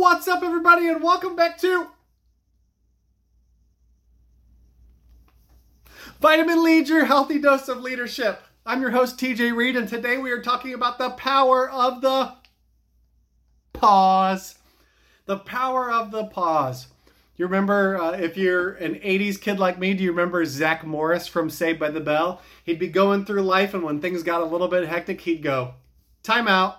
What's up, everybody, and welcome back to Vitamin Lead, your healthy dose of leadership. I'm your host, TJ Reed, and today we are talking about the power of the pause. The power of the pause. You remember, uh, if you're an 80s kid like me, do you remember Zach Morris from Saved by the Bell? He'd be going through life, and when things got a little bit hectic, he'd go, Time out.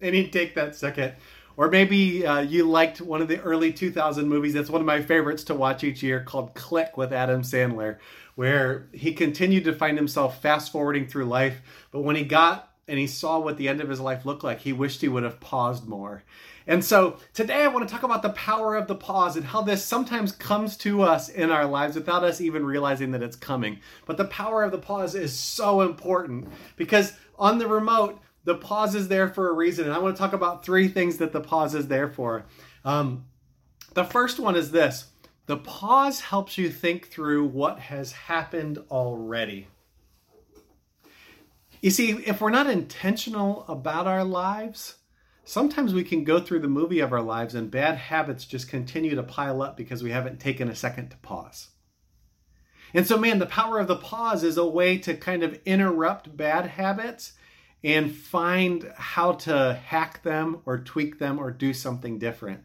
And he'd take that second. Or maybe uh, you liked one of the early 2000 movies that's one of my favorites to watch each year called Click with Adam Sandler, where he continued to find himself fast forwarding through life. But when he got and he saw what the end of his life looked like, he wished he would have paused more. And so today I want to talk about the power of the pause and how this sometimes comes to us in our lives without us even realizing that it's coming. But the power of the pause is so important because on the remote, the pause is there for a reason. And I want to talk about three things that the pause is there for. Um, the first one is this the pause helps you think through what has happened already. You see, if we're not intentional about our lives, sometimes we can go through the movie of our lives and bad habits just continue to pile up because we haven't taken a second to pause. And so, man, the power of the pause is a way to kind of interrupt bad habits and find how to hack them or tweak them or do something different.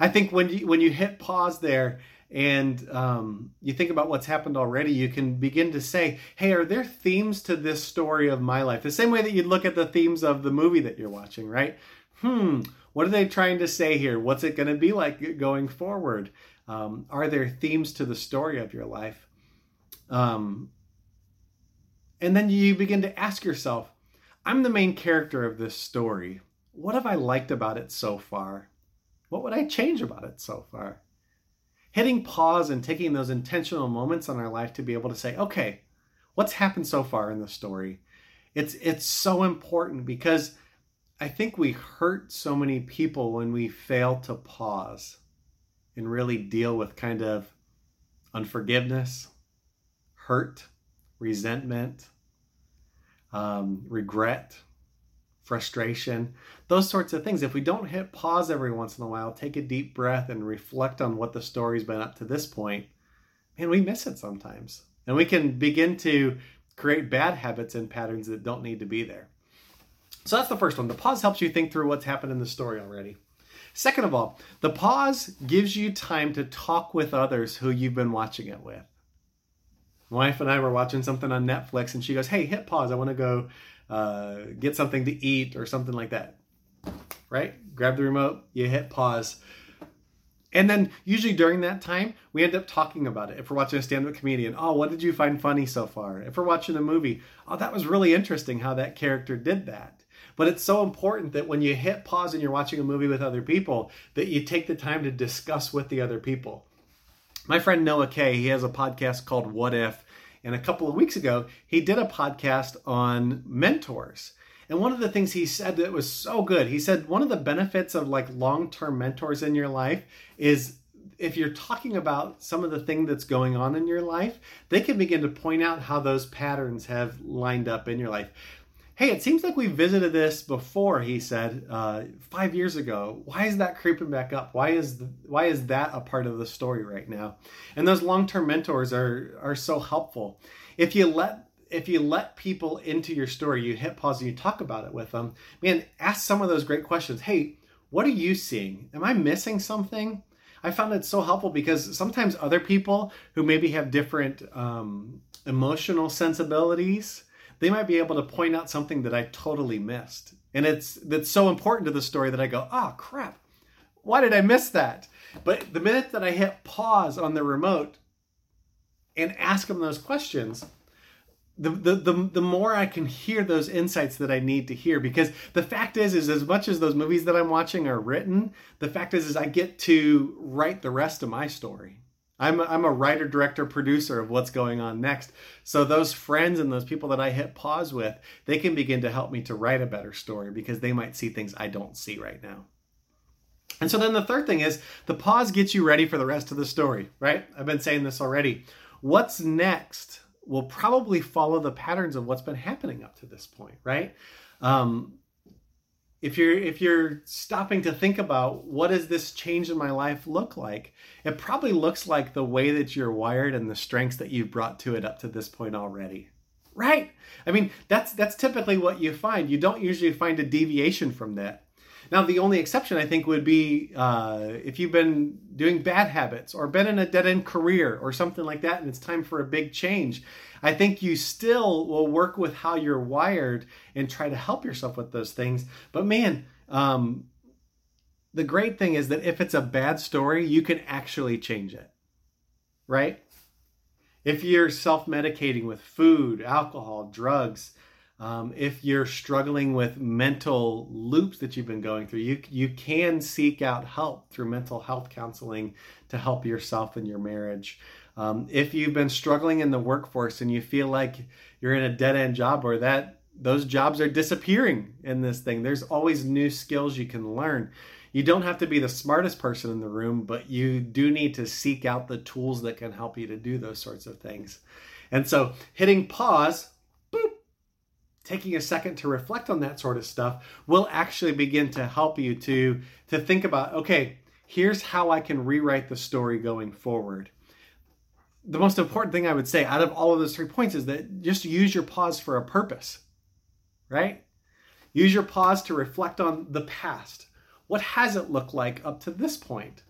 I think when you when you hit pause there and um, you think about what's happened already, you can begin to say, "Hey, are there themes to this story of my life?" The same way that you'd look at the themes of the movie that you're watching, right? Hmm, what are they trying to say here? What's it going to be like going forward? Um, are there themes to the story of your life? Um, and then you begin to ask yourself, I'm the main character of this story. What have I liked about it so far? What would I change about it so far? Hitting pause and taking those intentional moments in our life to be able to say, okay, what's happened so far in the story? It's it's so important because I think we hurt so many people when we fail to pause and really deal with kind of unforgiveness, hurt, resentment, um, regret, frustration, those sorts of things. If we don't hit pause every once in a while, take a deep breath and reflect on what the story's been up to this point, man, we miss it sometimes. And we can begin to create bad habits and patterns that don't need to be there. So that's the first one. The pause helps you think through what's happened in the story already. Second of all, the pause gives you time to talk with others who you've been watching it with. Wife and I were watching something on Netflix, and she goes, "Hey, hit pause. I want to go uh, get something to eat or something like that." Right? Grab the remote. You hit pause. And then usually during that time, we end up talking about it. If we're watching a stand-up comedian, oh, what did you find funny so far? If we're watching a movie, oh, that was really interesting how that character did that. But it's so important that when you hit pause and you're watching a movie with other people, that you take the time to discuss with the other people. My friend Noah Kay, he has a podcast called What If, and a couple of weeks ago, he did a podcast on mentors. And one of the things he said that was so good, he said one of the benefits of like long-term mentors in your life is if you're talking about some of the thing that's going on in your life, they can begin to point out how those patterns have lined up in your life. Hey, it seems like we visited this before. He said uh, five years ago. Why is that creeping back up? Why is the, why is that a part of the story right now? And those long term mentors are are so helpful. If you let if you let people into your story, you hit pause and you talk about it with them. Man, ask some of those great questions. Hey, what are you seeing? Am I missing something? I found it so helpful because sometimes other people who maybe have different um, emotional sensibilities they might be able to point out something that I totally missed. And it's that's so important to the story that I go, oh crap, why did I miss that? But the minute that I hit pause on the remote and ask them those questions, the, the, the, the more I can hear those insights that I need to hear. Because the fact is, is as much as those movies that I'm watching are written, the fact is, is I get to write the rest of my story. I'm a, I'm a writer, director, producer of what's going on next. So those friends and those people that I hit pause with, they can begin to help me to write a better story because they might see things I don't see right now. And so then the third thing is the pause gets you ready for the rest of the story, right? I've been saying this already. What's next will probably follow the patterns of what's been happening up to this point, right? Um, if you're if you're stopping to think about what does this change in my life look like it probably looks like the way that you're wired and the strengths that you've brought to it up to this point already. Right? I mean that's that's typically what you find. You don't usually find a deviation from that now, the only exception I think would be uh, if you've been doing bad habits or been in a dead end career or something like that, and it's time for a big change. I think you still will work with how you're wired and try to help yourself with those things. But man, um, the great thing is that if it's a bad story, you can actually change it, right? If you're self medicating with food, alcohol, drugs, um, if you're struggling with mental loops that you've been going through, you you can seek out help through mental health counseling to help yourself and your marriage. Um, if you've been struggling in the workforce and you feel like you're in a dead end job or that those jobs are disappearing in this thing, there's always new skills you can learn. You don't have to be the smartest person in the room, but you do need to seek out the tools that can help you to do those sorts of things. And so, hitting pause taking a second to reflect on that sort of stuff will actually begin to help you to to think about okay here's how i can rewrite the story going forward. The most important thing i would say out of all of those three points is that just use your pause for a purpose right? Use your pause to reflect on the past. What has it looked like up to this point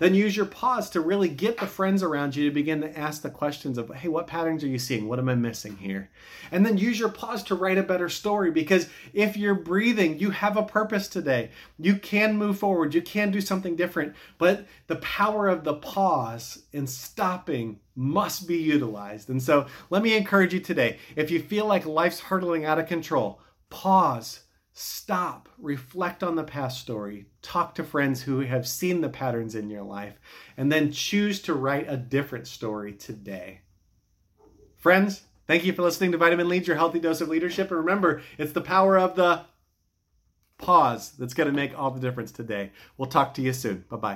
then use your pause to really get the friends around you to begin to ask the questions of, hey, what patterns are you seeing? What am I missing here? And then use your pause to write a better story because if you're breathing, you have a purpose today. You can move forward, you can do something different, but the power of the pause and stopping must be utilized. And so let me encourage you today if you feel like life's hurtling out of control, pause Stop, reflect on the past story, talk to friends who have seen the patterns in your life, and then choose to write a different story today. Friends, thank you for listening to Vitamin Leads, your healthy dose of leadership. And remember, it's the power of the pause that's going to make all the difference today. We'll talk to you soon. Bye bye.